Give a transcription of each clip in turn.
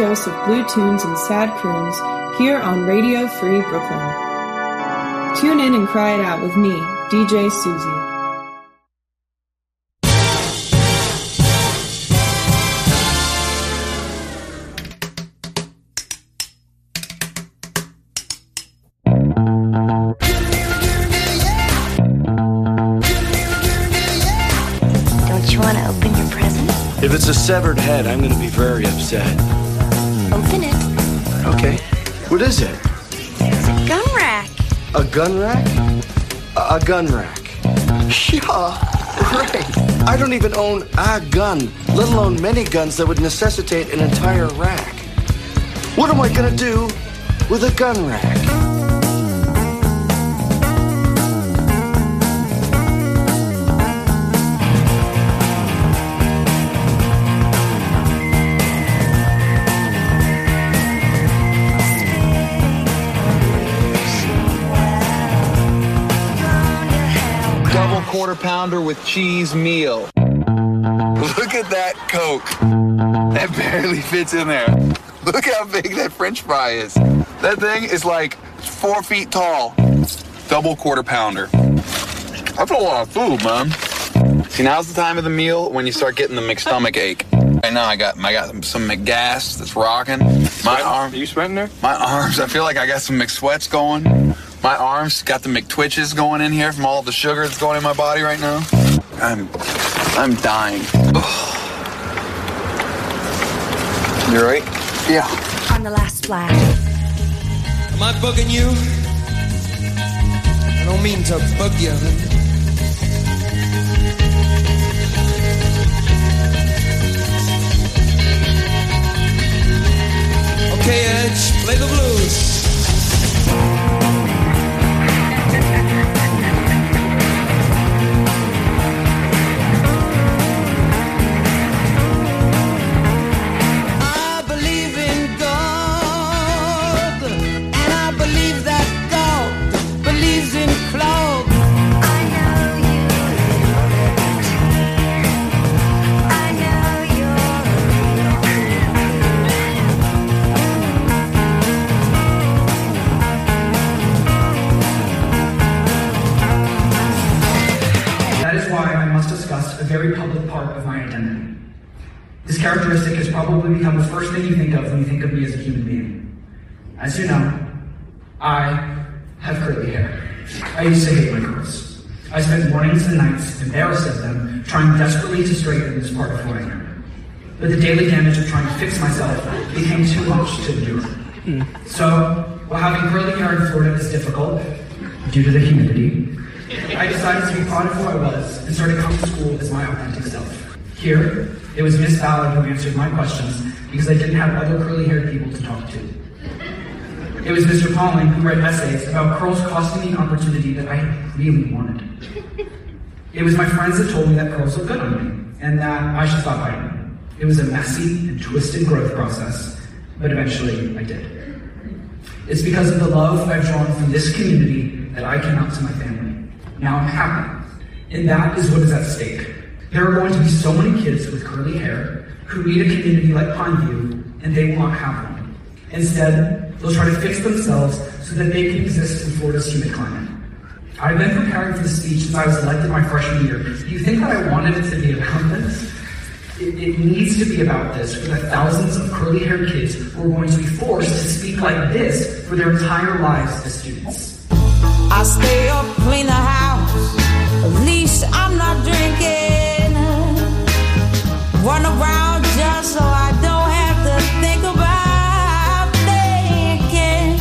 dose of blue tunes and sad croons here on Radio Free Brooklyn. Tune in and cry it out with me, DJ Susie. Don't you want to open your present? If it's a severed head, I'm going to be very upset. Open it. Okay. What is it? It's a gun rack. A gun rack? A, a gun rack. Yeah, right. I don't even own a gun, let alone many guns that would necessitate an entire rack. What am I going to do with a gun rack? Quarter pounder with cheese meal. Look at that Coke. That barely fits in there. Look how big that French fry is. That thing is like four feet tall. Double quarter pounder. That's a lot of food, man. See, now's the time of the meal when you start getting the McStomach ache. Right now, I got I got some McGas that's rocking. My arm. Are you sweating there? My arms, I feel like I got some McSweats going. My arms got the McTwitches going in here from all the sugar that's going in my body right now. I'm, I'm dying. You're right? Yeah. On the last splash. Am I bugging you? I don't mean to bug you. Okay, Edge, play the blues. Probably become the first thing you think of when you think of me as a human being. As you know, I have curly hair. I used to hate my curls. I spent mornings and nights embarrassed them, trying desperately to straighten this part of who I am. But the daily damage of trying to fix myself became too much to endure. So, while having curly hair in Florida is difficult, due to the humidity, I decided to be proud of who I was and started coming to school as my authentic self. Here, it was Miss Ballard who answered my questions because I didn't have other curly haired people to talk to. It was Mr. Pauling who read essays about curls costing me an opportunity that I really wanted. It was my friends that told me that curls look good on me and that I should stop them. It was a messy and twisted growth process, but eventually I did. It's because of the love I've drawn from this community that I came out to my family. Now I'm happy. And that is what is at stake. There are going to be so many kids with curly hair who need a community like Pineview, and they will not have one. Instead, they'll try to fix themselves so that they can exist in Florida's humid climate. I've been preparing for this speech since I was elected my freshman year. Do you think that I wanted it to be about this? It, it needs to be about this for the thousands of curly haired kids who are going to be forced to speak like this for their entire lives as students. I stay up, clean the house. At least I'm not drinking. Run around just so I don't have to think about thinking.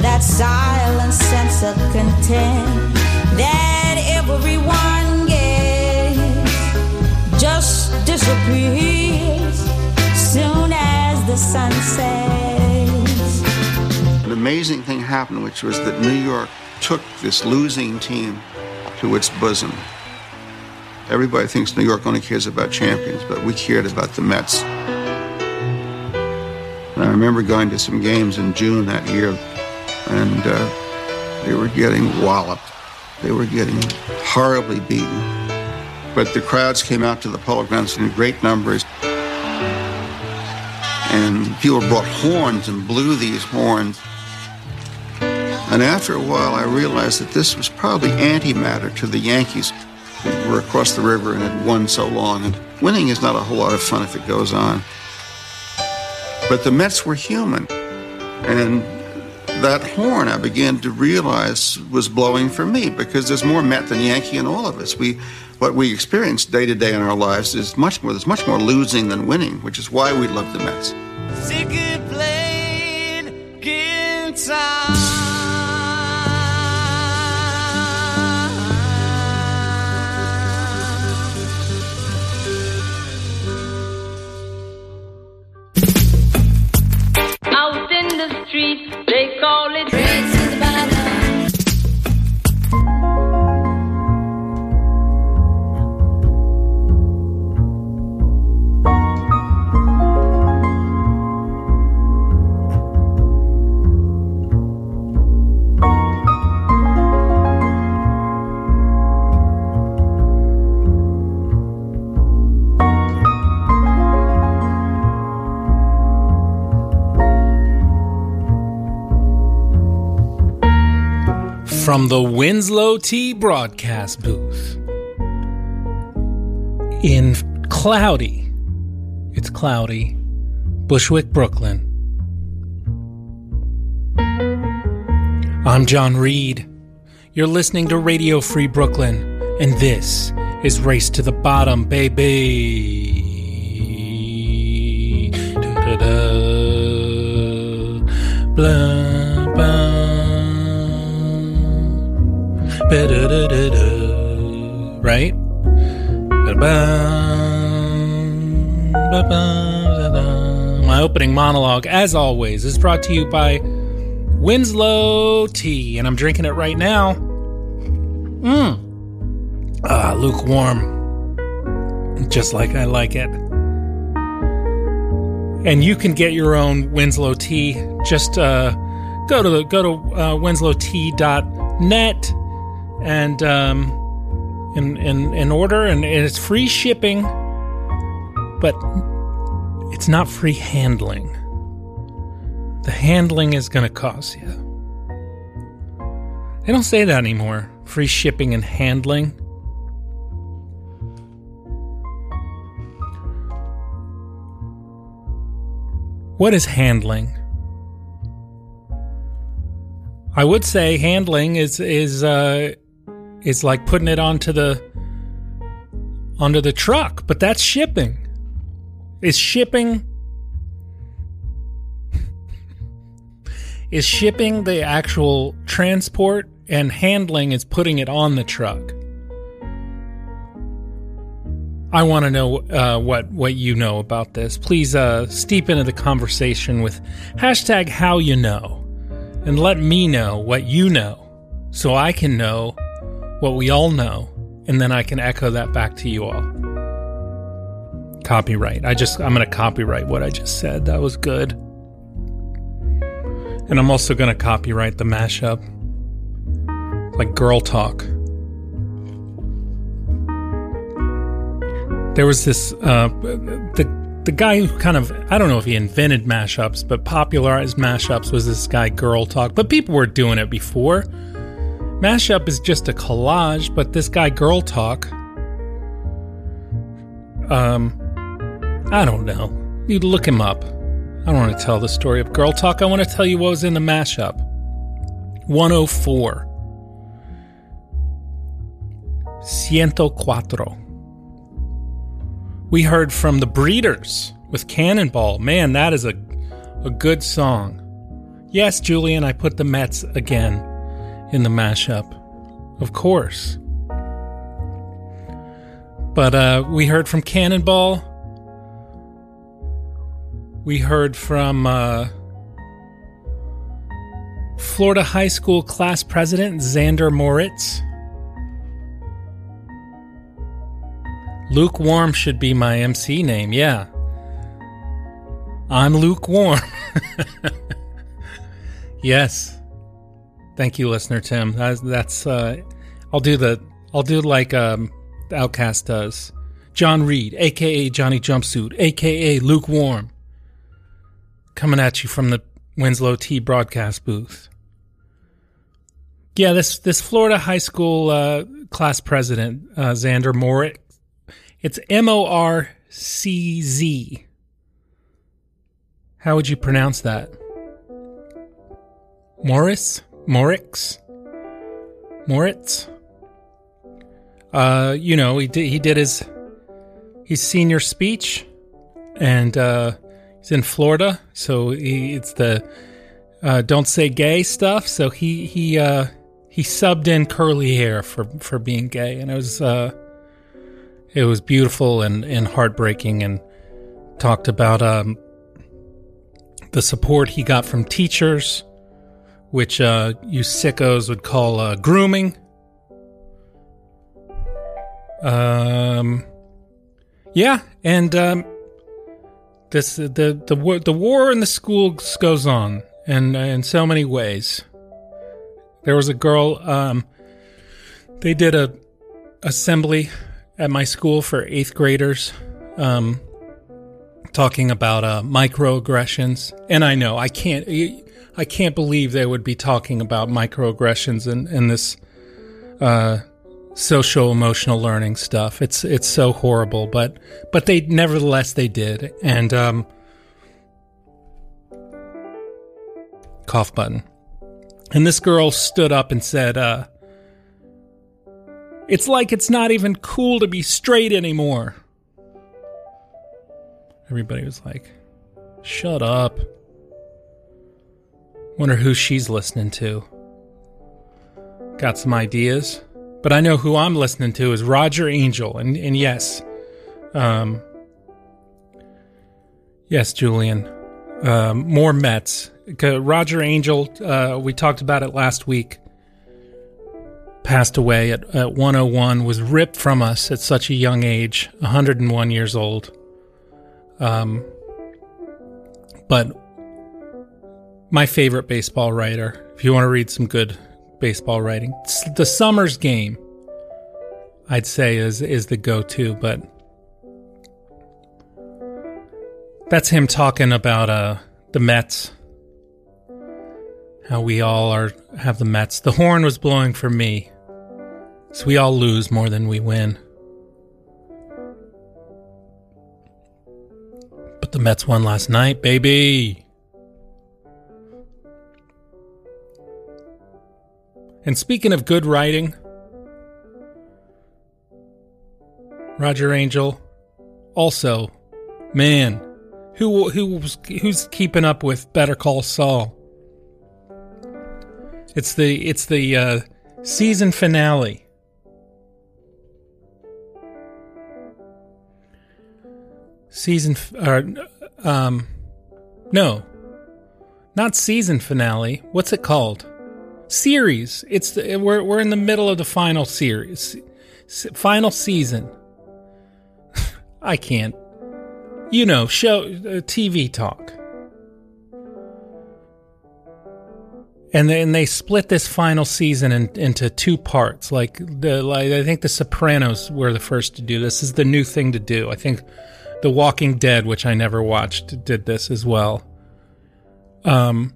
That silent sense of content that everyone gets just disappears soon as the sun sets. An amazing thing happened, which was that New York took this losing team to its bosom. Everybody thinks New York only cares about champions, but we cared about the Mets. And I remember going to some games in June that year, and uh, they were getting walloped. They were getting horribly beaten. But the crowds came out to the polo grounds in great numbers. and people brought horns and blew these horns. And after a while, I realized that this was probably antimatter to the Yankees were across the river and had won so long. And winning is not a whole lot of fun if it goes on. But the Mets were human. And that horn I began to realize was blowing for me because there's more Met than Yankee in all of us. We, what we experience day to day in our lives is much more. There's much more losing than winning, which is why we love the Mets. Winslow Tea broadcast booth in cloudy, it's cloudy, Bushwick, Brooklyn. I'm John Reed. You're listening to Radio Free Brooklyn, and this is Race to the Bottom, baby. Da-da-da. Blah. Right? My opening monologue, as always, is brought to you by Winslow Tea, and I'm drinking it right now. Mmm. Ah, lukewarm. Just like I like it. And you can get your own Winslow tea. Just uh, go to the go to uh, winslowtea.net and um, in, in in order, and it's free shipping, but it's not free handling. The handling is going to cost you. They don't say that anymore. Free shipping and handling. What is handling? I would say handling is is uh, is like putting it onto the onto the truck, but that's shipping. Is shipping is shipping the actual transport and handling is putting it on the truck. I want to know uh, what what you know about this. Please uh, steep into the conversation with hashtag How You Know, and let me know what you know, so I can know what we all know, and then I can echo that back to you all. Copyright. I just I'm going to copyright what I just said. That was good. And I'm also going to copyright the mashup. Like girl talk. There was this uh the the guy who kind of I don't know if he invented mashups, but popularized mashups was this guy Girl Talk. But people were doing it before. Mashup is just a collage, but this guy Girl Talk um I don't know. You look him up. I don't want to tell the story of Girl Talk. I want to tell you what was in the mashup. 104. 104. We heard from the Breeders with Cannonball. Man, that is a, a good song. Yes, Julian, I put the Mets again in the mashup. Of course. But uh, we heard from Cannonball. We heard from uh, Florida High School class president Zander Moricz. Lukewarm should be my MC name, yeah. I'm lukewarm. yes. Thank you, listener Tim. That's, that's uh, I'll do the I'll do like um, OutKast does. John Reed, aka Johnny Jumpsuit, aka Lukewarm. coming at you from the Winslow Tea broadcast booth. Yeah, this this Florida high school uh, class president, uh, Zander Moricz. It's M O R C Z. How would you pronounce that? Morris? Morix? Moritz? Uh, you know, he did he did his his senior speech and uh he's in Florida, so he, it's the uh, don't say gay stuff. So he he uh, he subbed in curly hair for for being gay, and it was uh, it was beautiful and and heartbreaking, and talked about um, the support he got from teachers, which uh, you sickos would call uh, grooming. Um, yeah, and um, this the the war the war in the schools goes on, and in so many ways. There was a girl. Um, they did a assembly at my school for eighth graders, um, talking about uh, microaggressions. And I know I can't. I can't believe they would be talking about microaggressions and, in this uh, social emotional learning stuff. It's it's so horrible, but but they nevertheless they did. And um, cough button. And this girl stood up and said, uh, It's like it's not even cool to be straight anymore. Everybody was like, Shut up. Wonder who she's listening to. Got some ideas? But I know who I'm listening to is Roger Angell. And, and yes, um, yes, Julian, um, more Mets. Roger Angell, uh, we talked about it last week, passed away at, at 101, was ripped from us at such a young age, 101 years old. Um, but my favorite baseball writer, if you want to read some good baseball writing, the Summers game, I'd say is is the go-to, but that's him talking about uh the Mets. How we all are have the Mets. The horn was blowing for me. So we all lose more than we win. But the Mets won last night, baby. And speaking of good writing, Roger Angell also, man, who who who's keeping up with Better Call Saul? It's the it's the uh, season finale. Season or um no. Not season finale. What's it called? Series. It's the, we're we're in the middle of the final series. Final season. I can't. You know, show uh, TV talk. And then they split this final season in, into two parts. Like the, like I think the Sopranos were the first to do this. This is the new thing to do. I think The Walking Dead, which I never watched, did this as well. Um,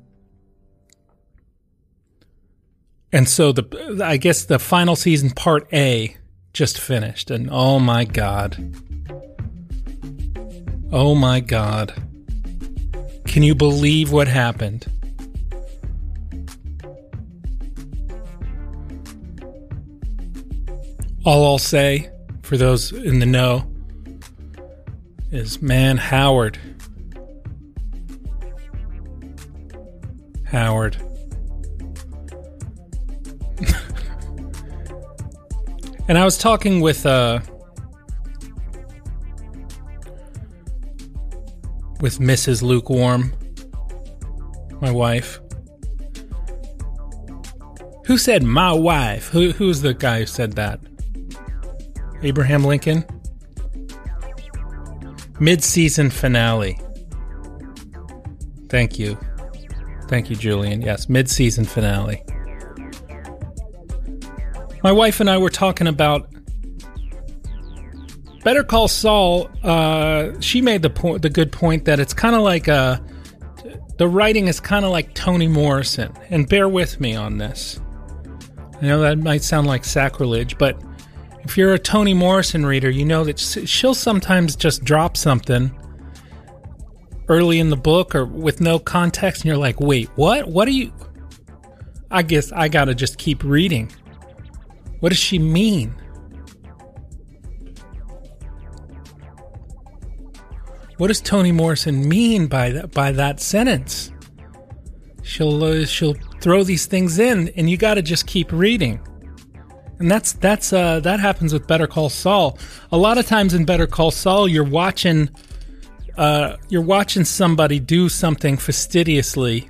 and so the I guess the final season part A just finished, and oh my god, oh my god, can you believe what happened? All I'll say for those in the know is man, Howard. Howard. And I was talking with uh with Mrs. Lukewarm, my wife. Who said my wife? Who who's the guy who said that? Abraham Lincoln. Mid-season finale. Thank you. Thank you, Julian. Yes, mid-season finale. My wife and I were talking about Better Call Saul. Uh, she made the point, the good point that it's kind of like a the writing is kind of like Toni Morrison, and bear with me on this. I know that might sound like sacrilege, but if you're a Toni Morrison reader, you know that she'll sometimes just drop something early in the book or with no context, and you're like, wait, what? What are you? I guess I gotta just keep reading. What does she mean? What does Toni Morrison mean by that by that sentence? She'll uh, she'll throw these things in, and you got to just keep reading. And that's that's uh, that happens with Better Call Saul. A lot of times in Better Call Saul, you're watching uh, you're watching somebody do something fastidiously,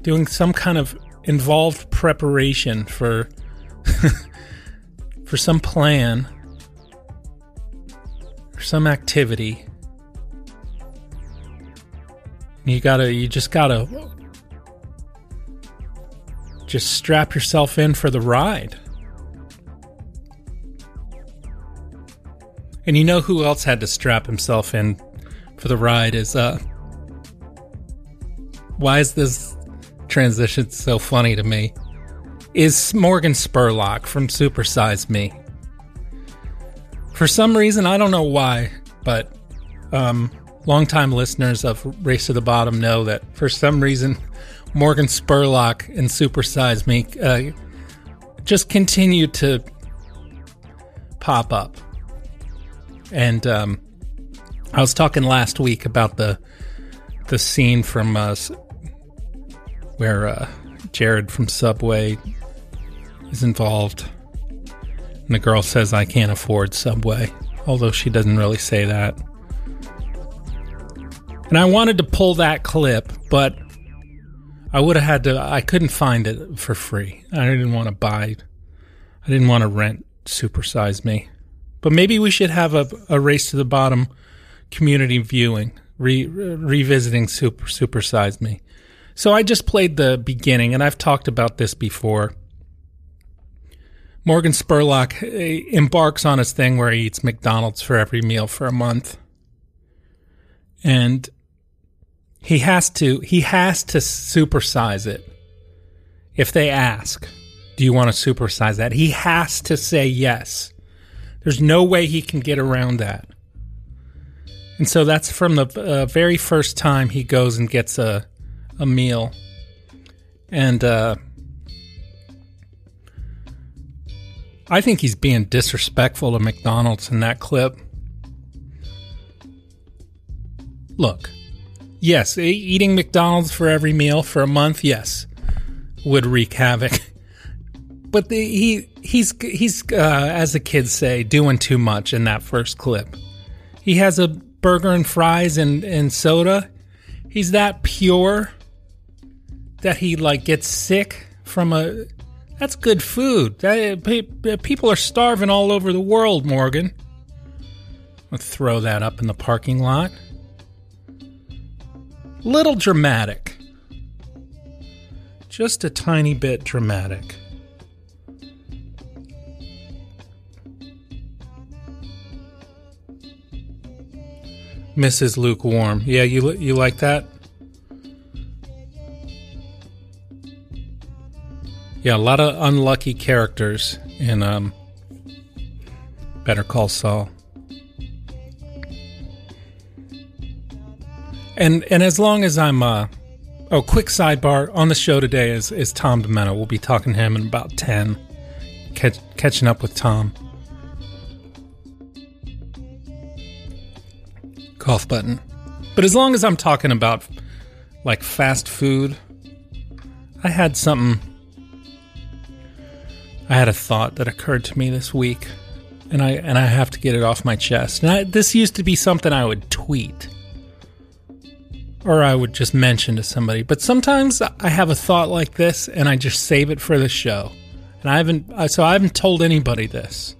doing some kind of involved preparation for for some plan or some activity. You gotta, you just gotta just strap yourself in for the ride. And you know who else had to strap himself in for the ride is uh why is this transition so funny to me? Is Morgan Spurlock from Supersize Me. For some reason, I don't know why, but um longtime listeners of Race to the Bottom know that for some reason Morgan Spurlock and Supersize Me uh, just continue to pop up. And um, I was talking last week about the the scene from uh, where uh, Jared from Subway is involved, and the girl says, "I can't afford Subway," although she doesn't really say that. And I wanted to pull that clip, but I would have had to. I couldn't find it for free. I didn't want to buy. I didn't want to rent Supersize Me. But maybe we should have a, a race to the bottom community viewing, re, revisiting Super Supersize Me. So I just played the beginning, and I've talked about this before. Morgan Spurlock eh, embarks on his thing where he eats McDonald's for every meal for a month. And he has to he has to supersize it. If they ask, "Do you want to supersize that?" He has to say yes. There's no way he can get around that. And so that's from the uh, very first time he goes and gets a a meal. And uh I think he's being disrespectful to McDonald's in that clip. Look, yes, eating McDonald's for every meal for a month, yes, would wreak havoc. But the, he he's he's uh, as the kids say, doing too much in that first clip. He has a burger and fries and, and soda. He's that pure that he like gets sick from a. That's good food. Uh, uh, people are starving all over the world, Morgan. Throw that up in the parking lot. Little dramatic. Just a tiny bit dramatic. Mrs. Lukewarm. Yeah, you you like that? Yeah, a lot of unlucky characters in um, Better Call Saul. And and as long as I'm uh oh quick sidebar on the show today is is Tom Demento. We'll be talking to him in about ten. Catch, catching up with Tom. Cough button. But as long as I'm talking about like fast food, I had something I had a thought that occurred to me this week, and I and I have to get it off my chest. And I, this used to be something I would tweet, or I would just mention to somebody. But sometimes I have a thought like this, and I just save it for the show. And I haven't, so I haven't told anybody this.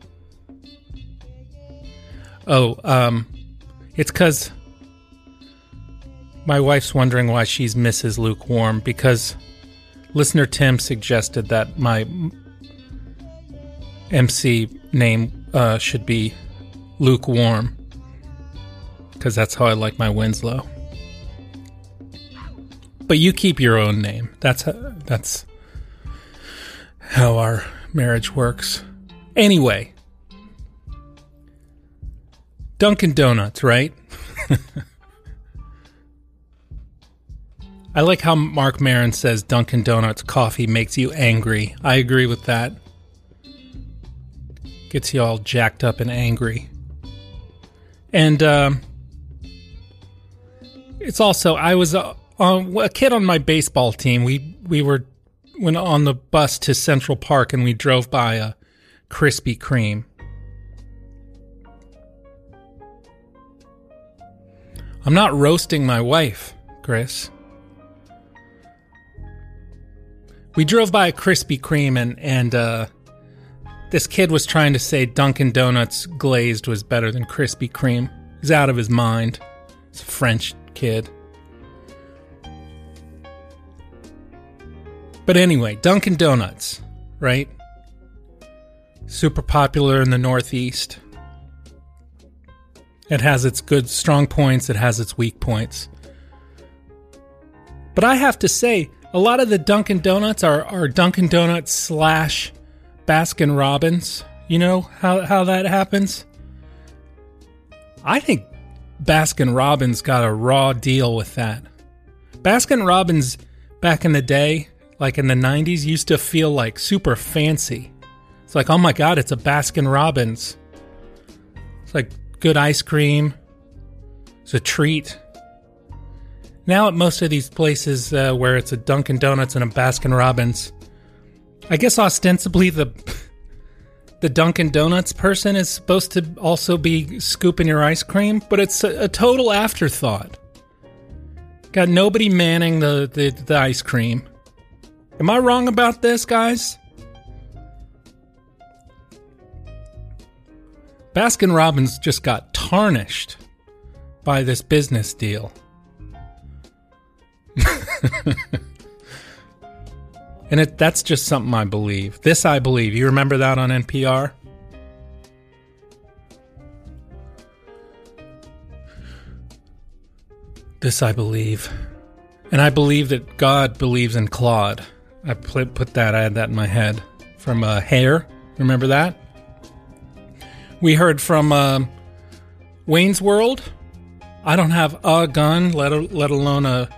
Oh, um, it's because my wife's wondering why she's Mrs. Lukewarm because listener Tim suggested that my MC name uh, should be lukewarm because that's how I like my Winslow. but you keep your own name. That's how, that's how our marriage works. Anyway, Dunkin' Donuts, right? I like how Marc Maron says Dunkin' Donuts coffee makes you angry. I agree with that. Gets you all jacked up and angry. And um, it's also I was uh, a kid on my baseball team. We we were went on the bus to Central Park and we drove by a Krispy Kreme. I'm not roasting my wife, Chris. We drove by a Krispy Kreme and and uh, this kid was trying to say Dunkin' Donuts glazed was better than Krispy Kreme. He's out of his mind. He's a French kid. But anyway, Dunkin' Donuts, right? Super popular in the Northeast. It has its good, strong points, it has its weak points. But I have to say, a lot of the Dunkin' Donuts are, are Dunkin' Donuts slash Baskin Robbins. You know how, how that happens? I think Baskin Robbins got a raw deal with that. Baskin Robbins back in the day, like in the 90s, used to feel like super fancy. It's like, oh my god, it's a Baskin Robbins. It's like good ice cream. It's a treat. Now, at most of these places uh, where it's a Dunkin' Donuts and a Baskin Robbins, I guess ostensibly the the Dunkin' Donuts person is supposed to also be scooping your ice cream, but it's a, a total afterthought. Got nobody manning the, the, the ice cream. Am I wrong about this, guys? Baskin Robbins just got tarnished by this business deal. and it that's just something I believe. This I believe. You remember that on NPR? This I believe. And I believe that God believes in Claude. I put, that, I had that in my head. From uh, Hair. Remember that? We heard from uh, Wayne's World. I don't have a gun, let, a, let alone a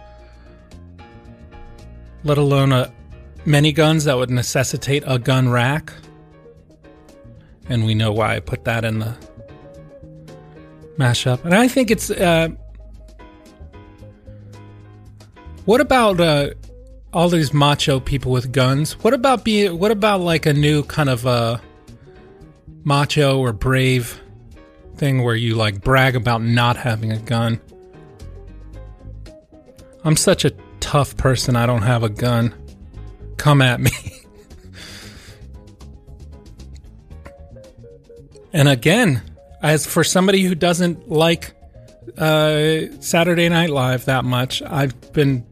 let alone a many guns that would necessitate a gun rack. And we know why I put that in the mashup. And I think it's uh, what about uh, all these macho people with guns? What about be what about like a new kind of uh, macho or brave thing where you like brag about not having a gun? I'm such a tough person. I don't have a gun. Come at me. and again, as for somebody who doesn't like uh, Saturday Night Live that much, I've been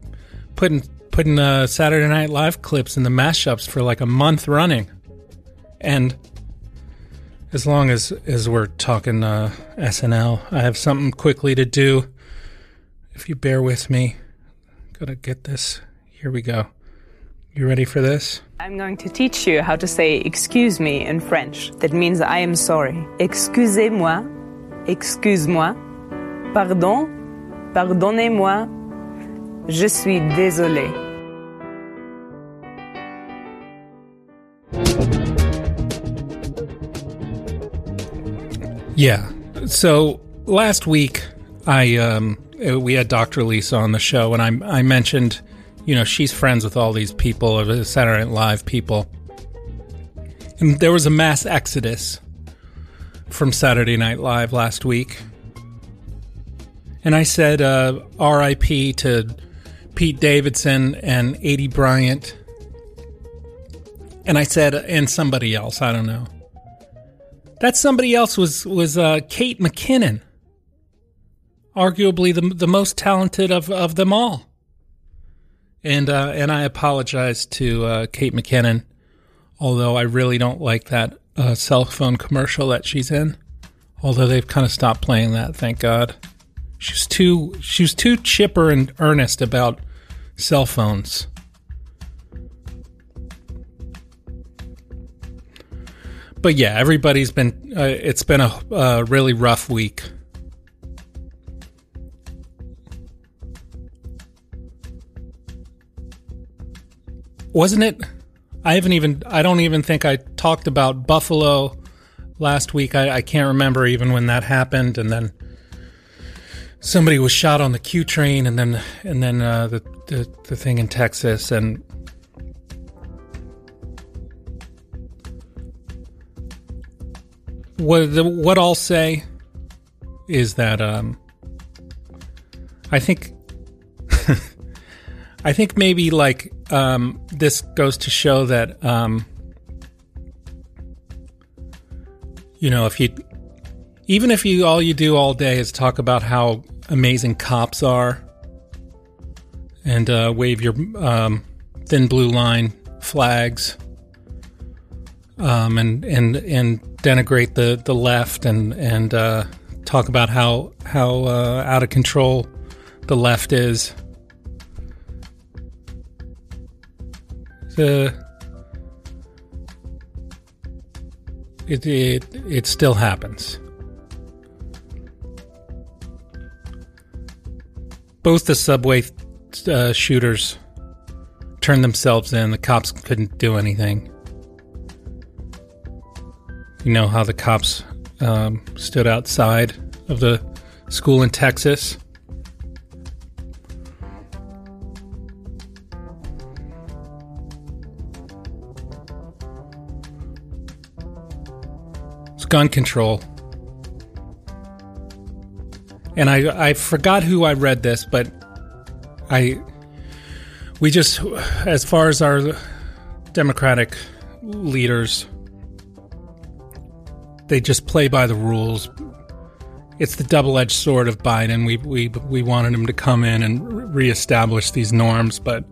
putting putting uh, Saturday Night Live clips in the mashups for like a month running, and as long as as we're talking uh, SNL, I have something quickly to do. If you bear with me, gotta get this. Here we go. You ready for this? I'm going to teach you how to say excuse me in French. That means I am sorry. Excusez-moi. Excuse-moi. Pardon. Pardonnez-moi. Je suis désolé. Yeah. So last week, I um, we had Dr. Lisa on the show, and I I mentioned, you know, she's friends with all these people, Saturday Night Live people, and there was a mass exodus from Saturday Night Live last week, and I said, uh, R.I.P. to Pete Davidson and Aidy Bryant, and I said, and somebody else, I don't know. That somebody else was was uh, Kate McKinnon, arguably the the most talented of, of them all. And uh, and I apologize to uh, Kate McKinnon, although I really don't like that uh, cell phone commercial that she's in. Although they've kind of stopped playing that, thank God. She was too she was too chipper and earnest about cell phones. But yeah, everybody's been. Uh, it's been a, a really rough week. Wasn't it? I haven't even. I don't even think I talked about Buffalo last week. I, I can't remember even when that happened, and then somebody was shot on the Q train, and then and then uh, the, the the thing in Texas, and what the, what I'll say is that um, I think I think maybe like um, this goes to show that um, you know if you even if you all you do all day is talk about how amazing cops are and uh, wave your um, thin blue line flags um, and and and denigrate the the left and and uh, talk about how how uh, out of control the left is. It it it still happens. Both the subway uh, shooters turned themselves in. The cops couldn't do anything. You know how the cops um, stood outside of the school in Texas. Gun control. And I, I forgot who I read this, but I we just as far as our democratic leaders they just play by the rules. It's the double-edged sword of Biden. We we we wanted him to come in and reestablish these norms, but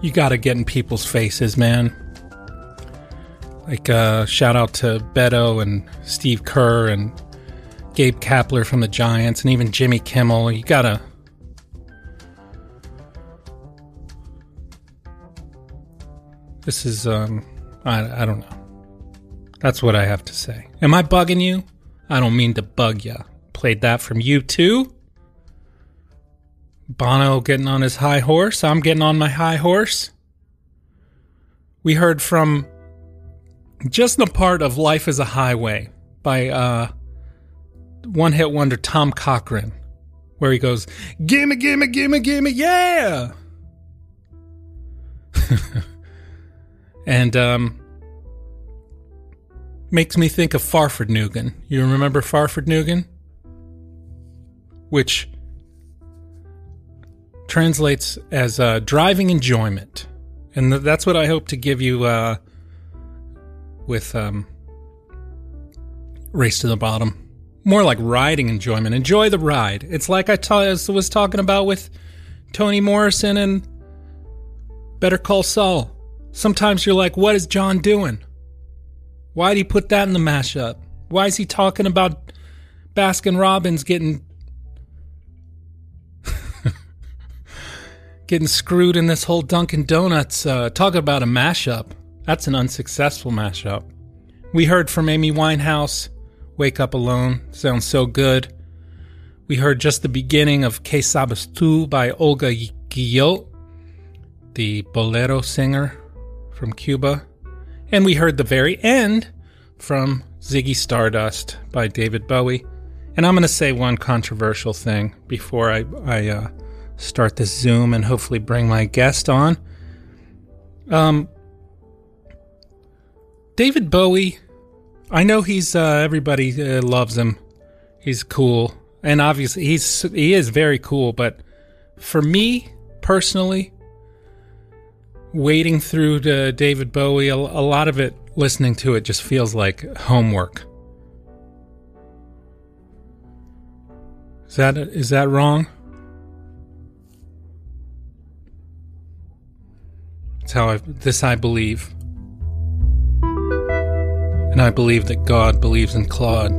you got to get in people's faces, man. Like uh, shout out to Beto and Steve Kerr and Gabe Kapler from the Giants and even Jimmy Kimmel. You gotta. This is um, I I don't know. That's what I have to say. Am I bugging you? I don't mean to bug ya. Played that from U2. Bono getting on his high horse. I'm getting on my high horse. We heard from just the part of Life is a Highway by uh, one hit wonder Tom Cochrane, where he goes, Gimme, gimme, gimme, gimme, yeah! and um, makes me think of Fahrvergnügen. You remember Fahrvergnügen? Which translates as uh, driving enjoyment. And th- that's what I hope to give you uh, with um, Race to the Bottom. More like riding enjoyment. Enjoy the ride. It's like I ta- was talking about with Toni Morrison and Better Call Saul. Sometimes you're like, what is John doing? Why'd he put that in the mashup? Why is he talking about Baskin Robbins getting getting screwed in this whole Dunkin' Donuts? Uh, talk about a mashup. That's an unsuccessful mashup. We heard from Amy Winehouse, "Wake Up Alone." Sounds so good. We heard just the beginning of Que Sabes Tu by Olga Guillot, the bolero singer from Cuba. And we heard the very end from Ziggy Stardust by David Bowie. And I'm going to say one controversial thing before I, I uh, start this Zoom and hopefully bring my guest on. Um, David Bowie, I know he's uh, everybody uh, loves him. He's cool, and obviously he's he is very cool. But for me personally, wading through to David Bowie, a, a lot of it, listening to it, just feels like homework. Is that is that wrong? It's how I this I believe and I believe that God believes in Claude.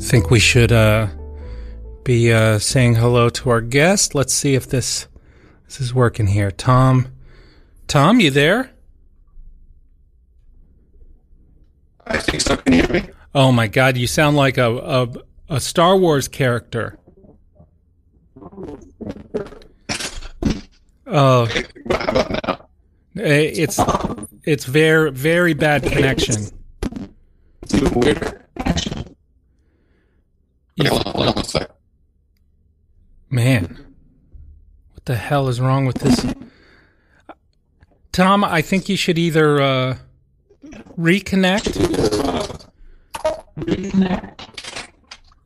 Think we should uh, be uh, saying hello to our guest. Let's see if this this is working here. Tom, Tom, you there? I think so. Can you hear me? Oh my God, you sound like a a, a Star Wars character. Oh, How about now? eh, it's it's very very bad connection. It's even weirder. Okay, hold on, hold on one sec. Man, what the hell is wrong with this? Tom, I think you should either uh, reconnect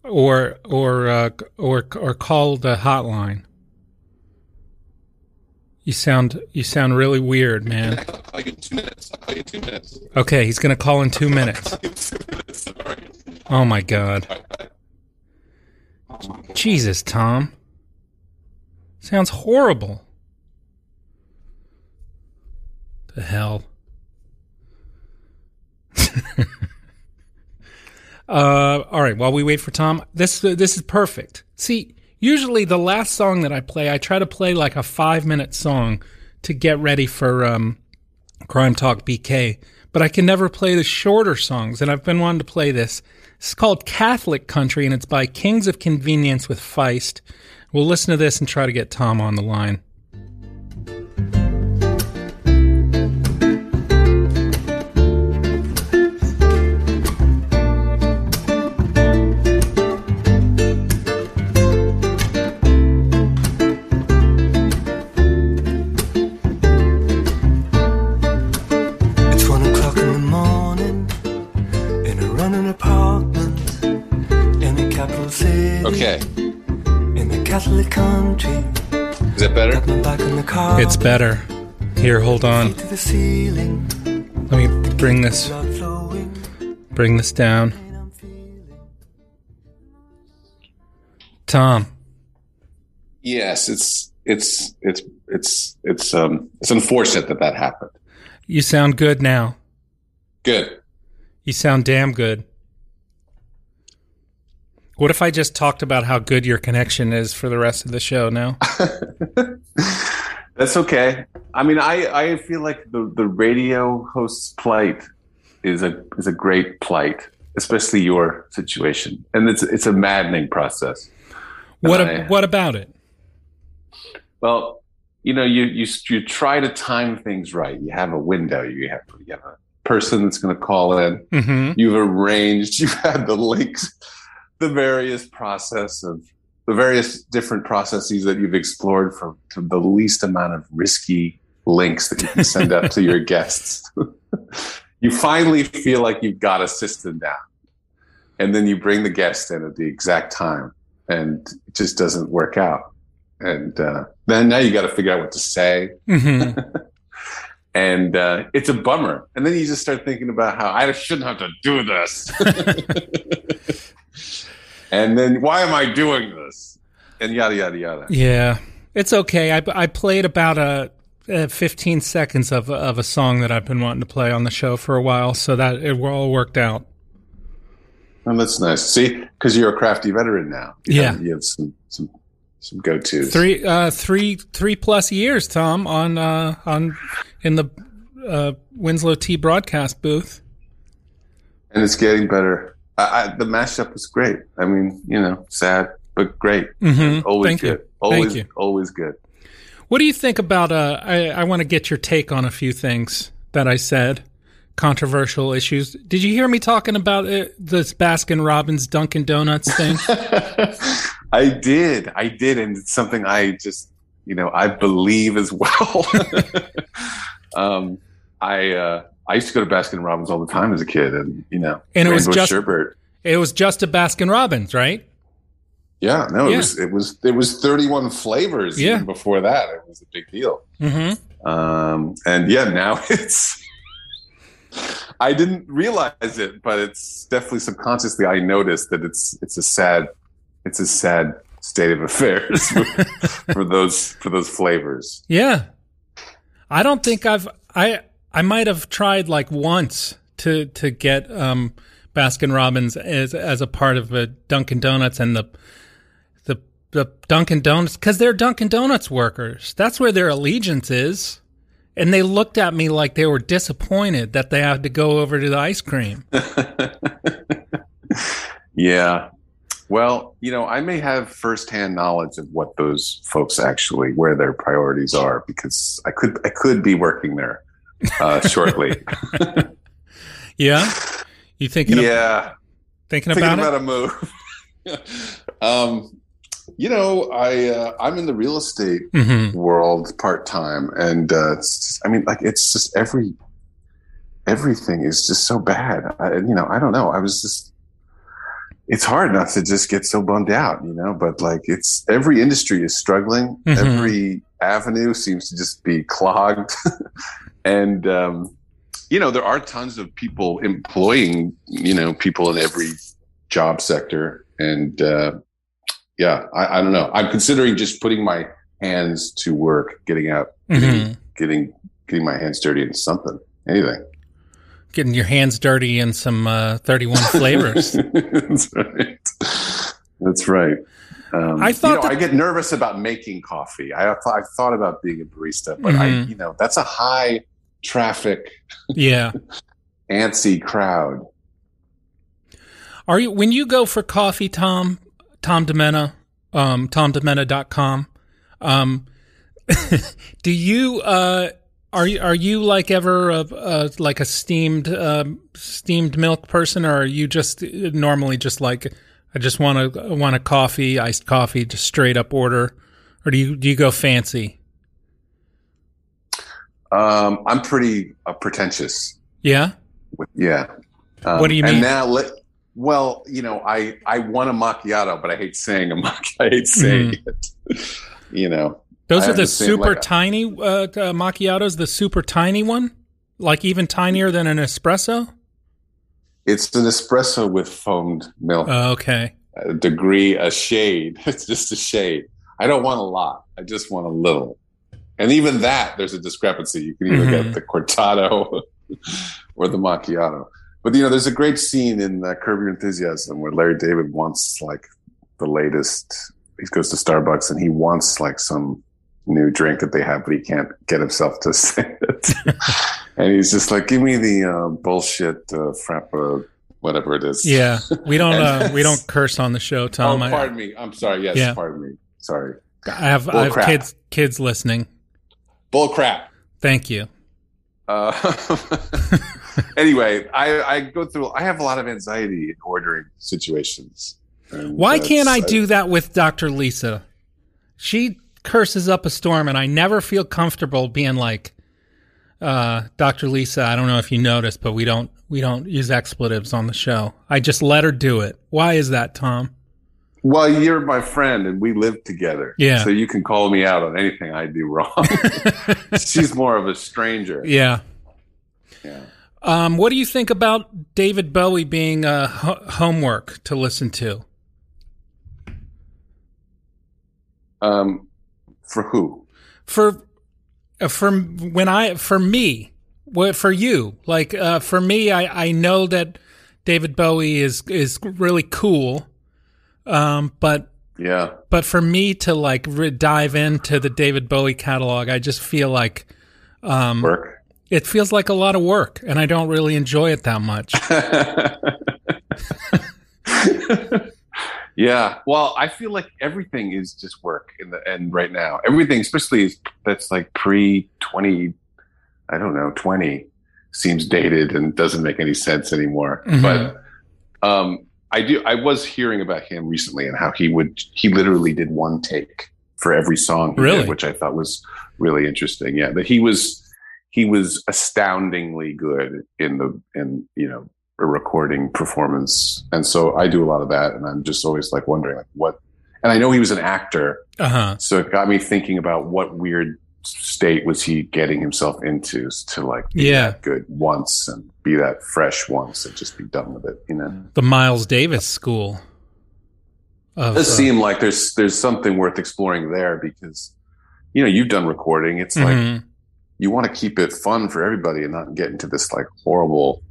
or or uh, or or call the hotline. You sound you sound really weird, man. Okay, he's gonna call in two minutes. Oh my god. Jesus, Tom, sounds horrible. The hell. uh, all right. While we wait for Tom, this this is perfect. See, usually the last song that I play, I try to play like a five minute song to get ready for um, Crime Talk BK, but I can never play the shorter songs, and I've been wanting to play this. It's called Catholic Country, and it's by Kings of Convenience with Feist. We'll listen to this and try to get Tom on the line. Catholic country. Is that better? Back in the car. It's better. Here, hold on. To the ceiling. Let me bring this bring this down. Tom, Yes, it's it's it's it's it's um it's unfortunate that that happened. you sound good now. Good. You sound damn good. What if I just talked about how good your connection is for the rest of the show now? That's okay. I mean, I, I feel like the, the radio host's plight is a is a great plight, especially your situation, and it's it's a maddening process. What a, I- what about it? Well, you know, you you you try to time things right. You have a window. You have you have a person that's going to call in. Mhm. You've arranged. You've had the links, the various process of the various different processes that you've explored for to the least amount of risky links that you can send up to your guests. you finally feel like you've got a system down, and then you bring the guest in at the exact time, and it just doesn't work out. And uh, then now you got to figure out what to say hmm and uh, it's a bummer. And then you just start thinking about how I shouldn't have to do this, and then why am I doing this, and yada yada yada. Yeah, it's okay. I, I played about a, uh 15 seconds of of a song that I've been wanting to play on the show for a while, so that it all worked out. And that's nice. See, because you're a crafty veteran now. You Yeah. have, you have some some some go tos. Three, uh, three, three plus years, Tom, on uh, on in the uh, Winslow Tea broadcast booth. and it's getting better. I, I, the mashup was great. I mean, you know, sad but great. Mhm. Always Thank you. good. Always, Thank you. always good. What do you think about? Uh, I I want to get your take on a few things that I said, controversial issues. Did you hear me talking about uh, this Baskin Robbins Dunkin' Donuts thing? I did. I did. And it's something I just, you know, I believe as well. um, I, uh, I used to go to Baskin Robbins all the time as a kid and, you know, And it was Rainbow just- sherbet. it was just a Baskin Robbins, right? Yeah, no, it Yeah. was, it was, it was 31 flavors. Yeah. Even before that, it was a big deal. Mm-hmm. Um, and yeah, now it's, I didn't realize it, but it's definitely subconsciously I noticed that it's, it's a sad, it's a sad state of affairs for, for those, for those flavors. Yeah. I don't think I've I I might have tried like once to to get um Baskin Robbins as as a part of a Dunkin' Donuts and the the the Dunkin' Donuts because they're Dunkin' Donuts workers. That's where their allegiance is. And they looked at me like they were disappointed that they had to go over to the ice cream. Yeah. Well, you know, I may have firsthand knowledge of what those folks actually where their priorities are because I could I could be working there uh, shortly. Yeah, you thinking? Yeah, thinking thinking about, about a move. um, you know, I uh, I'm in the real estate Mhm. world part time, and uh, it's just, I mean, like it's just every everything is just so bad. I, you know, I don't know. I was just it's hard not to just get so bummed out, you know. But like, it's every industry is struggling. Mhm. Every avenue seems to just be clogged, and um, you know, there are tons of people employing, you know, people in every job sector, and uh, yeah, I, I don't know. I'm considering just putting my hands to work, getting out, Mhm. getting getting my hands dirty in something, anything. Getting your hands dirty in some uh, 31 flavors. That's right. That's right. Um, I thought you know, that- I get nervous about making coffee. I, I thought about being a barista, but I, Mhm. you know, that's a high traffic, yeah. antsy crowd. Are you when you go for coffee, Tom? Tom Demena, um, TomDemena.com. Um, do you uh, are you are you like ever a, a like a steamed um, steamed milk person, or are you just normally just like I just want to want a coffee, iced coffee, just straight up order, or do you do you go fancy? Um, I'm pretty uh, pretentious. Yeah. Yeah. Um, What do you mean? And now, let, well, you know, I I want a macchiato, but I hate saying a macchiato. I hate saying it. you know. Those I are the super like, tiny uh, uh, macchiatos, the super tiny one, like even tinier than an espresso. It's an espresso with foamed milk. Oh, okay. a degree, a shade. It's just a shade. I don't want a lot. I just want a little. And even that, there's a discrepancy. You can either Mhm. get the cortado or the macchiato. But you know, there's a great scene in uh, Curb Your Enthusiasm where Larry David wants like the latest. He goes to Starbucks and he wants like some new drink that they have, but he can't get himself to say it. and he's just like, "Give me the uh, bullshit uh, frappa, whatever it is." Yeah, we don't uh, we don't curse on the show, Tom. oh, I- pardon me. I'm sorry. Yes, Yeah. pardon me. Sorry. I have I have crap. kids kids listening. Bull crap. Thank you. Uh, anyway, I, I go through. I have a lot of anxiety in ordering situations. Why can't I that's- do that with Dr. Lisa? She curses up a storm, and I never feel comfortable being like, uh, Dr. Lisa. I don't know if you noticed, but we don't we don't use expletives on the show. I just let her do it. Why is that, Tom? Well, you're my friend, and we live together. Yeah. So you can call me out on anything I do wrong. She's more of a stranger. Yeah. Yeah. Um, what do you think about David Bowie being uh, ho- homework to listen to? Um, for who? for uh, for when I for me, what for you? Like uh, for me, I I know that David Bowie is is really cool, um, but Yeah. but for me to like re- dive into the David Bowie catalog, I just feel like um, Work. It feels like a lot of work, and I don't really enjoy it that much. Yeah. Well, I feel like everything is just work in the end right now. Everything, especially is that's like pre twenty, I don't know, twenty, seems dated and doesn't make any sense anymore. Mhm. But um, I do. I was hearing about him recently and how he would he literally did one take for every song, he did, Really? which I thought was really interesting. Yeah, but he was he was astoundingly good in the in you know a recording performance and so i do a lot of that and i'm just always like wondering like what and i know he was an actor Uh huh. so it got me thinking about what weird state was he getting himself into to like be Yeah. that good once and be that fresh once and just be done with it you know The Miles Davis school. Of, it does uh, seem like there's there's something worth exploring there because you know you've done recording it's like mhm. you want to keep it fun for everybody and not get into this like horrible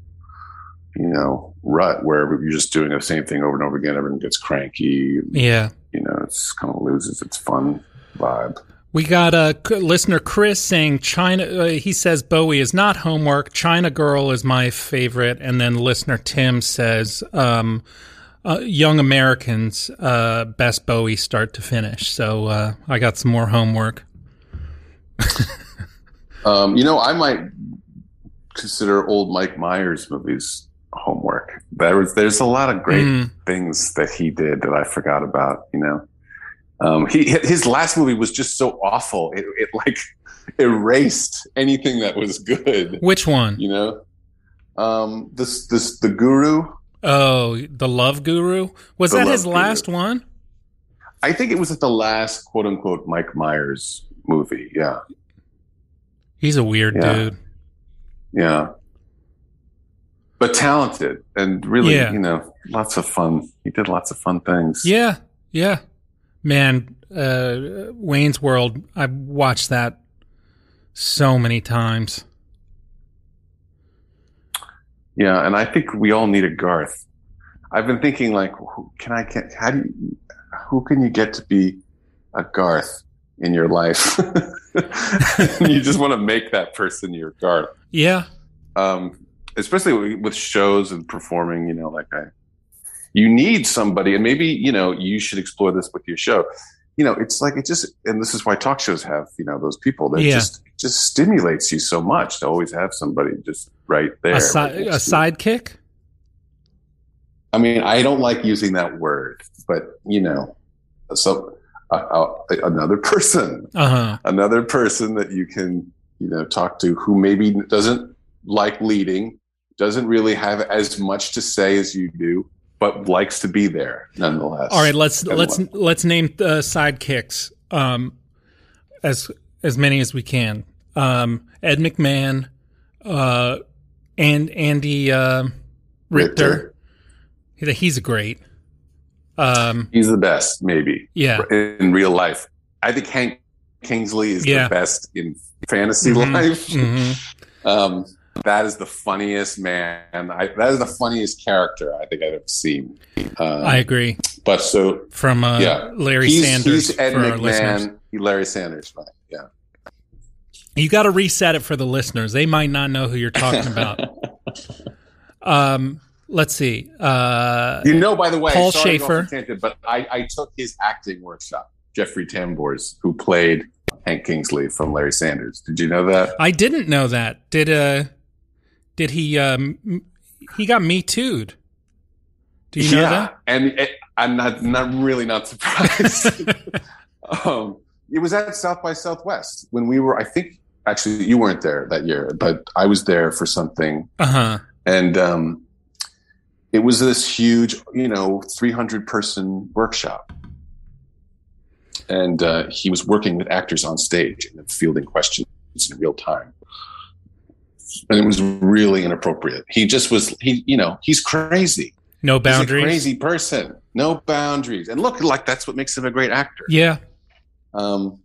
you know, rut where you're just doing the same thing over and over again. Everyone gets cranky. Yeah. You know, it's kind of loses its fun vibe. We got a listener Chris saying China. Uh, he says Bowie is not homework. China Girl is my favorite, and then listener Tim says um, uh, Young Americans uh, best Bowie start to finish. So uh, I got some more homework. Um, you know, I might consider old Mike Myers movies homework. There was, there's a lot of great Mm. things that he did that I forgot about. You know, um, he his last movie was just so awful. It, it like erased anything that was good. Which one? You know, um, this this the Guru. Oh, the Love Guru was The that Love his Guru. last one? I think it was at the last quote unquote Mike Myers movie. Yeah, He's a weird Yeah. dude. yeah. But talented and really, Yeah. you know, lots of fun. He did lots of fun things. Yeah, yeah. Man, uh, Wayne's World. I've watched that so many times. Yeah, and I think we all need a Garth. I've been thinking, like, who- can I? Can, how do you? Who can you get to be a Garth in your life? you just want to make that person your Garth. Yeah, Um, especially with shows and performing. You know, like I, you need somebody, and maybe you know you should explore this with your show. You know, it's like it just, and this is why talk shows have you know those people that Yeah. just just stimulates you so much to always have somebody just right there. a, si- a next to you. sidekick. I mean, I don't like using that word, but you know, so uh, uh, another person, Uh huh. another person that you can, you know, talk to who maybe doesn't like leading, doesn't really have as much to say as you do, but likes to be there nonetheless. All right, let's let's let's name the sidekicks um, as as many as we can. Um, Ed McMahon, uh, and Andy uh, Richter. He- He's great. Um, He's the best, maybe. Yeah. In real life, I think Hank Kingsley is Yeah. the best in fantasy Mhm, life. mhm. Um, that is the funniest man. I, that is the funniest character I think I've ever seen. Um, I agree. But so From uh, yeah, Larry he's, Sanders he's Ed for our listeners. McMahon. Larry Sanders, right? Yeah. You got to reset it for the listeners. They might not know who you're talking about. um, let's see. Uh, You know, by the way, Paul sorry to go off Shaffer. tangent, but I, I took his acting workshop. Jeffrey Tambors, who played Hank Kingsley from Larry Sanders. Did you know that? I didn't know that. Did uh, did he um, he got me too'd? Do you know yeah, that? and it, I'm not not really not surprised. um, it was at South by Southwest when we were. I think actually you weren't there that year, but I was there for something, Uh huh. and um, it was this huge, you know, 300 person workshop, and uh, he was working with actors on stage and fielding questions in real time. And it was really inappropriate. He just was. He, you know, he's crazy. No He's a boundaries. crazy person. No boundaries. And look, like that's what makes him a great actor. Yeah. Um,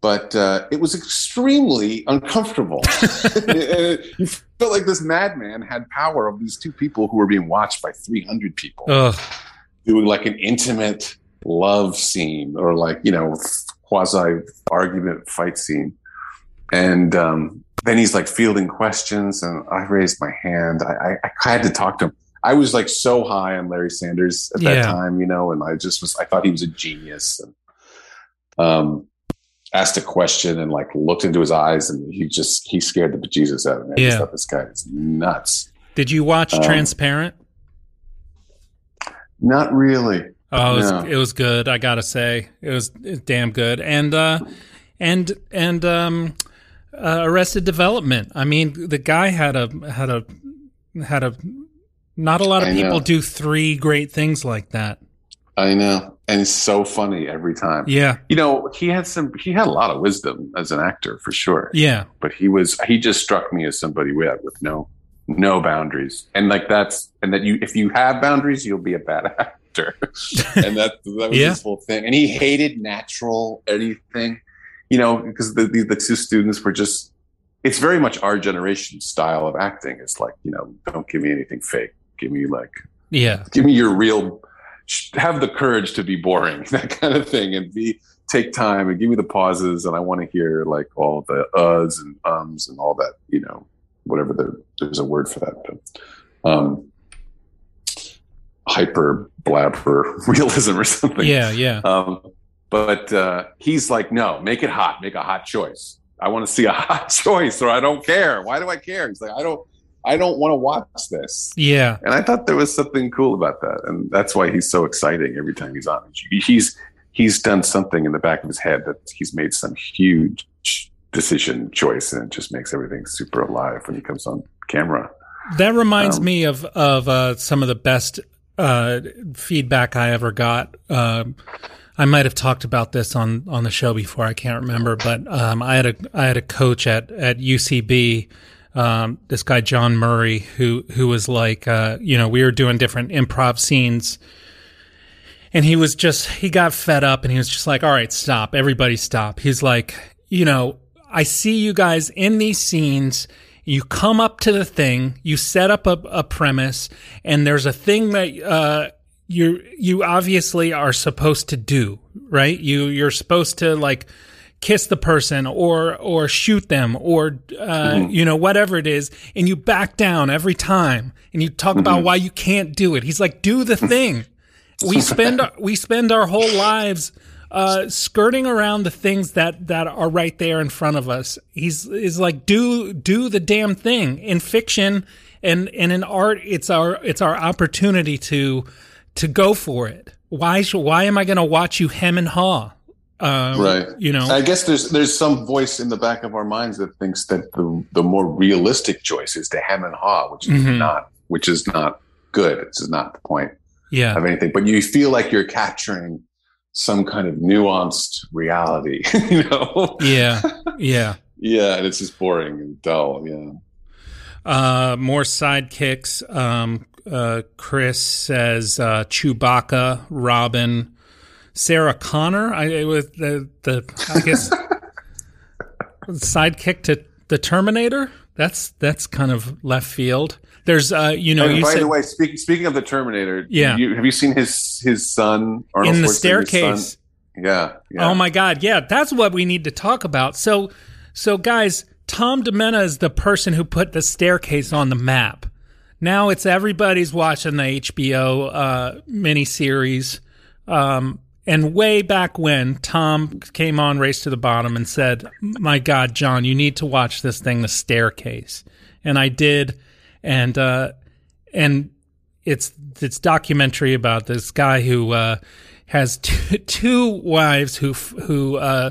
but uh, it was extremely uncomfortable. you felt like this madman had power of these two people who were being watched by 300 people Ugh. doing like an intimate love scene or like, you know, quasi argument fight scene. And um, then he's like fielding questions, and I raised my hand. I, I, I had to talk to him. I was like so high on Larry Sanders at that Yeah. time, you know, and I just was, I thought he was a genius. And um, asked a question and like looked into his eyes, and he just, he scared the bejesus out of me. I Yeah. thought this guy is nuts. Did you watch Um, Transparent? Not really. Oh, it was, No. it was good. I gotta say, it was damn good. And uh, and and um, uh, Arrested Development. I mean, the guy had a had a had a. Not a lot of people do three great things like that. I know. And it's so funny every time. Yeah, You know, he had some, he had a lot of wisdom as an actor for sure. yeah, But he was, he just struck me as somebody with, with no, no boundaries. And like that's, and that you, if you have boundaries, you'll be a bad actor. and that, that was Yeah. his whole thing. And he hated natural anything, you know, because the, the, the two students were just it's very much our generation style of acting. It's like you know, don't give me anything fake. Give me like Yeah. give me your real have the courage to be boring that kind of thing and be take time and give me the pauses and i want to hear like all the uhs and ums and all that you know whatever the there's a word for that but um hyper blabber realism or something Yeah, yeah. um but uh he's like no make it hot make a hot choice i want to see a hot choice or i don't care why do i care he's like i don't i don't want to watch this Yeah. and I thought there was something cool about that, and that's why he's so exciting every time he's on. He's he's done something in the back of his head that he's made some huge decision choice, and it just makes everything super alive when he comes on camera. That reminds Um, me of of uh, some of the best uh, feedback I ever got. Um I might have talked about this on on the show before. I can't remember, but um, I had a I had a coach at at UCB. Um, this guy John Murray, who who was like, uh, you know, we were doing different improv scenes, and he was just he got fed up, and he was just like, all right, stop, everybody, stop. He's like, you know, I see you guys in these scenes. You come up to the thing, you set up a, a premise, and there's a thing that uh, you you obviously are supposed to do, right? You you're supposed to like kiss the person or or shoot them or uh, you know whatever it is, and you back down every time, and you talk about why you can't do it. He's like, do the thing. we spend we spend our whole lives uh, skirting around the things that that are right there in front of us. He's is like do do the damn thing in fiction and and in art. It's our it's our opportunity to to go for it. Why why am I going to watch you hem and haw? Uh, right. You know. I guess there's there's some voice in the back of our minds that thinks that the the more realistic choice is to hem and haw, which is Mhm. not which is not good. Is not the point yeah. of anything. But you feel like you're capturing some kind of nuanced reality, you know? Yeah. Yeah. Yeah, and it's just boring and dull. Yeah. Uh, more sidekicks. Um, uh, Chris says uh, Chewbacca, Robin, Sarah Connor. I it was the the I guess sidekick to the Terminator. That's that's kind of left field. There's uh, you know, and you by said the way, speaking speaking of the Terminator, Yeah. you, have you seen his his son Arnold in the staircase. Yeah, yeah. Oh my God! Yeah, that's what we need to talk about. So, so guys, Tom Demena is the person who put the staircase on the map. Now it's everybody's watching the HBO uh, miniseries. Um, and way back when Tom came on Race to the Bottom and said, "My God, John, you need to watch this thing, The Staircase," and I did, and uh, and it's it's documentary about this guy who uh, has two, two wives who who uh,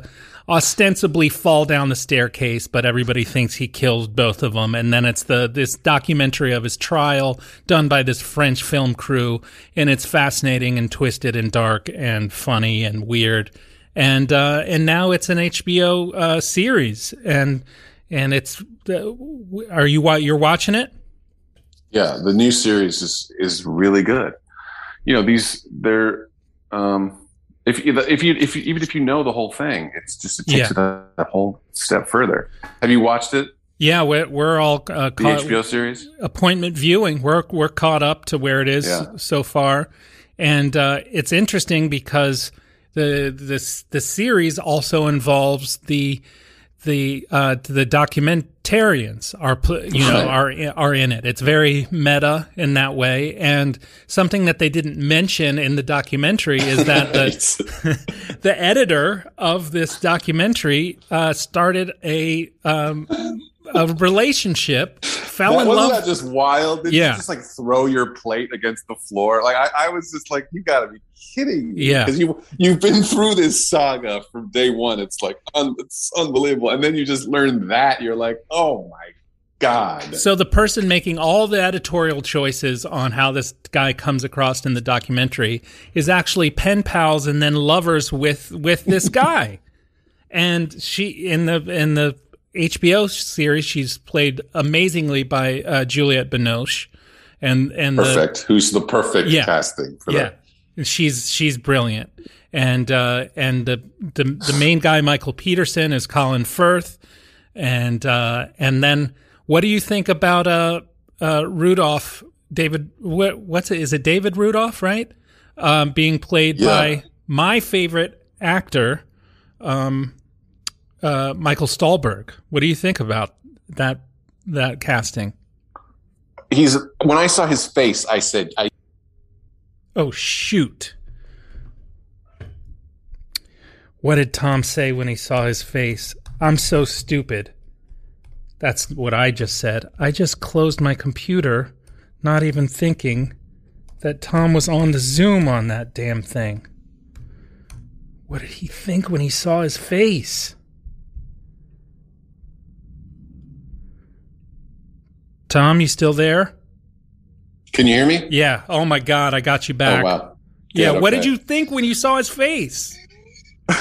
ostensibly fall down the staircase, but everybody thinks he killed both of them. And then it's the this documentary of his trial done by this French film crew, and it's fascinating and twisted and dark and funny and weird. And uh, and now it's an HBO uh, series, and and it's uh, are you you're watching it? Yeah, the new series is is really good. You know, these they're um if you if you if you, even if you know the whole thing, it's just it takes Yeah. it a, a whole step further. Have you watched it? Yeah, we're we're all uh, The caught, HBO series? appointment viewing. We're we're caught up to where it is Yeah. so far, and uh, it's interesting because the this the series also involves the the uh, the documentarians are you know are are in it. It's very meta in that way, and something that they didn't mention in the documentary is that the the editor of this documentary uh, started a um, a relationship, fell That, in wasn't love. that just wild? Did Yeah. you just like throw your plate against the floor? Like I, I was just like, you gotta be kidding me. Yeah. Because you you've been through this saga from day one. It's like un, it's unbelievable. And then you just learn that. You're like, oh my God. So the person making all the editorial choices on how this guy comes across in the documentary is actually pen pals and then lovers with with this guy. and she in the in the HBO series she's played amazingly by uh, Juliette Binoche and and the- Perfect. Who's the perfect Yeah. casting for yeah. that? She's she's brilliant. And uh and the the the main guy Michael Peterson is Colin Firth. and uh, and then what do you think about uh, uh, Rudolph? David, what, what's it? Is it David Rudolph? Right, um, being played Yeah. by my favorite actor, um, uh, Michael Stuhlbarg. What do you think about that that casting? He's when I saw his face, I said, I Oh shoot! What did Tom say when he saw his face? I'm so stupid. That's what I just said. I just closed my computer, not even thinking that Tom was on the Zoom on that damn thing. What did he think when he saw his face? Tom, you still there? can you hear me? Yeah. Oh my God, I got you back. Oh wow. Yeah. Good, What did you think when you saw his face?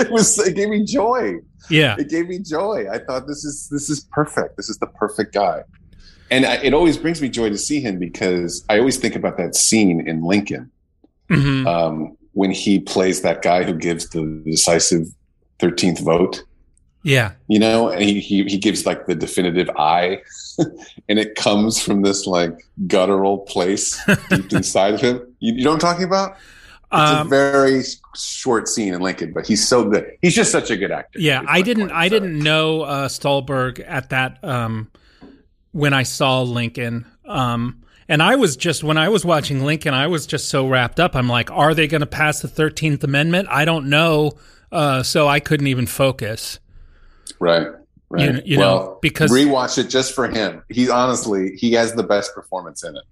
It was it gave me joy. Yeah. It gave me joy. I thought this is this is perfect. This is the perfect guy. And I, it always brings me joy to see him because I always think about that scene in Lincoln Mhm. um, when he plays that guy who gives the decisive thirteenth vote. Yeah. you know and he, he he gives like the definitive i and it comes from this like guttural place deep inside of him you, you know what i'm talking about it's a Um, very short scene in lincoln but he's so good he's just such a good actor yeah. I didn't. point, I sorry. didn't know uh, Stuhlbarg at that um, when I saw Lincoln. Um, and I was just when I was watching Lincoln, I was just so wrapped up. I'm like, are they going to pass the Thirteenth Amendment? I don't know. Uh, so I couldn't even focus. Right right. You- you know, well because- rewatch it just for him. He honestly he has the best performance in it.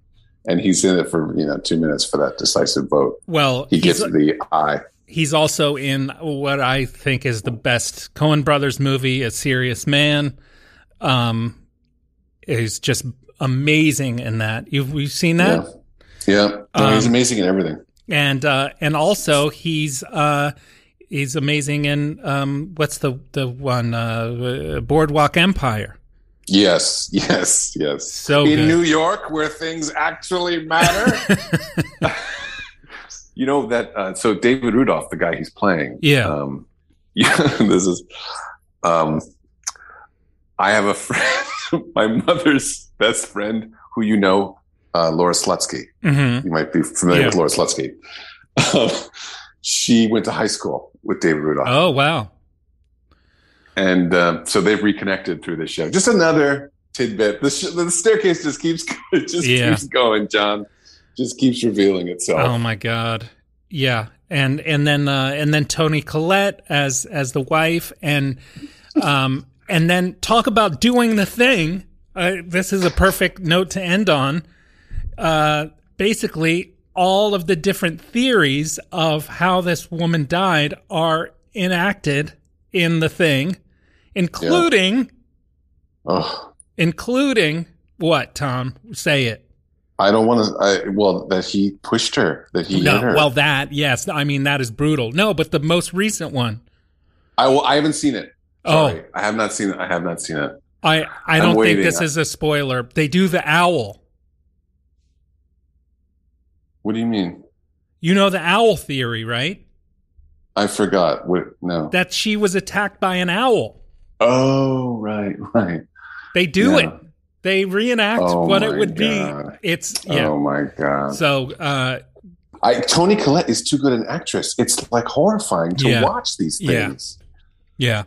And he's in it for you know two minutes for that decisive vote. Well, he gets the eye. He's also in what I think is the best Coen Brothers movie, A Serious Man. Um, is just amazing in that. You've we've seen that, yeah. No, he's Um, amazing in everything. and uh, and also he's uh, he's amazing in um, what's the the one uh, Boardwalk Empire. Yes, yes, yes. So in good. New York, where things actually matter. you know that. Uh, so David Rudolph, the guy he's playing. Yeah. Um, yeah. This is. Um, I have a friend, my mother's best friend, who you know, uh, Laura Slutsky. Mhm. You might be familiar Yeah. with Laura Slutsky. Um, she went to high school with David Rudolph Oh wow! and um, so they've reconnected through this show. Just another tidbit. The, sh- the staircase just keeps it just Yeah. keeps going. John just keeps revealing itself. Oh my god. Yeah. And and then uh and then Toni Collette as as the wife and um and then talk about doing the thing. Uh, this is a perfect note to end on. Uh basically all of the different theories of how this woman died are enacted in the thing, including Oh, including what, Tom? Say it. I don't want to. I well, that he pushed her. That he No, hit her. well, that yes, I mean that is brutal. No, but the most recent one, I will. I haven't seen it. Oh. I have not seen it. I have not seen it. I I I'm don't think this is a spoiler. They do the owl. What do you mean? You know the owl theory, right? I forgot. What? No. That she was attacked by an owl. oh, right, right. They do Yeah. it. They reenact Oh what it would God. be. It's yeah. Oh my god. So uh I, Toni Collette is too good an actress. It's like horrifying to Yeah. watch these Yeah. things. yeah.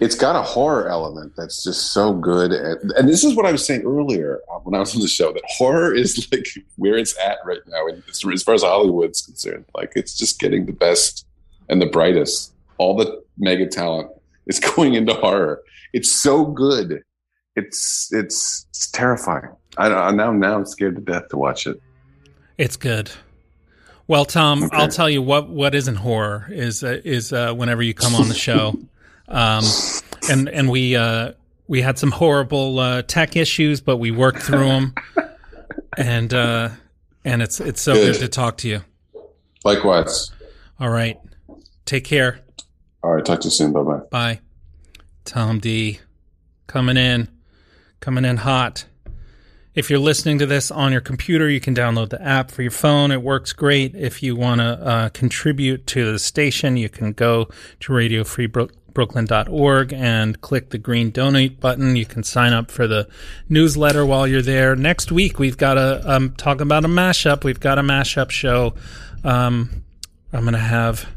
It's got a horror element that's just so good. And, and this is what I was saying earlier uh, when I was on the show that horror is like where it's at right now. And as as far as Hollywood's concerned, like it's just getting the best and the brightest. All the mega talent is going into horror. It's so good. It's it's, it's terrifying. I don't now now I'm scared to death to watch it. It's good. Well, Tom, Okay. I'll tell you what what isn't horror is uh, is uh, whenever you come on the show, um, and and we uh, we had some horrible uh, tech issues, but we worked through them, and uh, and it's it's so Good. good to talk to you. Likewise. All right, take care. All right, talk to you soon. Bye bye. Bye, Tom D. Coming in, coming in hot. If you're listening to this on your computer, you can download the app for your phone. It works great. If you want to uh, contribute to the station, you can go to Radio Free Brook- freebrooklyn.org and click the green donate button. You can sign up for the newsletter while you're there. Next week, we've got a um, talk about a mashup. We've got a mashup show. Um, I'm going to have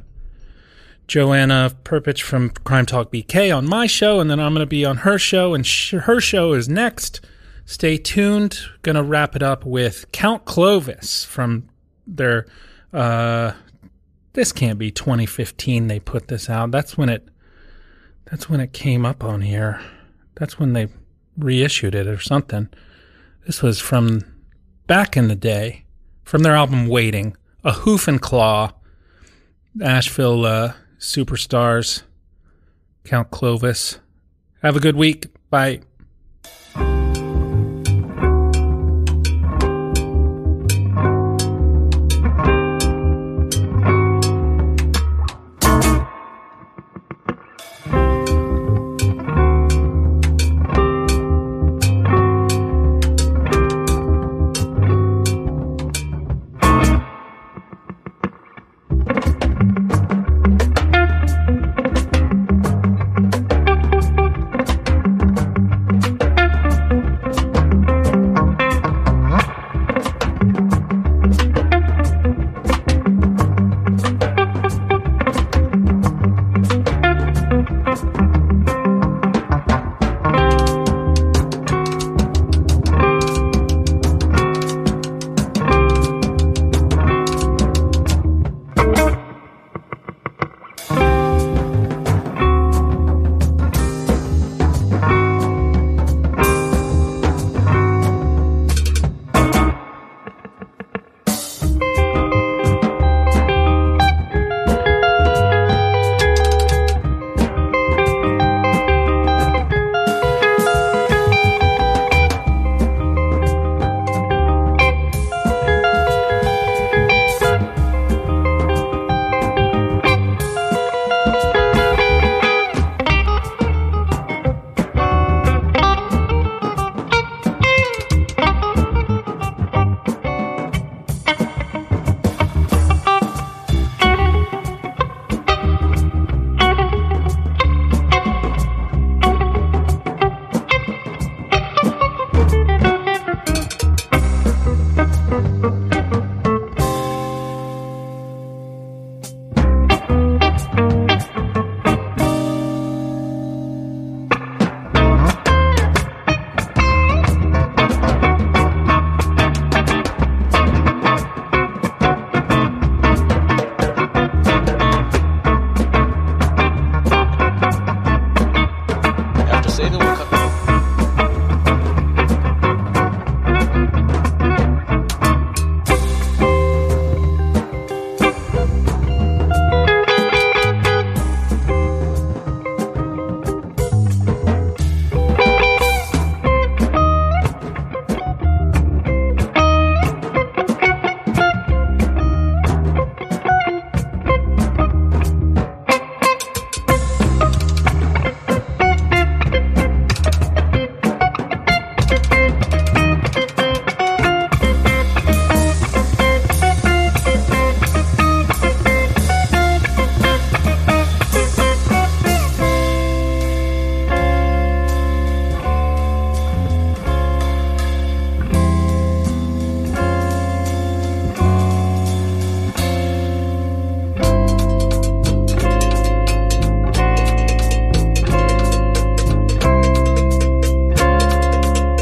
Joanna Perpich from Crime Talk BK on my show, and then I'm going to be on her show, and sh- her show is next. Stay tuned. Going to wrap it up with Count Clovis from their. Uh, this can't be 2015. They put this out. That's when it. That's when it came up on here. That's when they reissued it or something. This was from back in the day, from their album Waiting, a hoof and claw. Asheville uh, superstars, Count Clovis. Have a good week. Bye.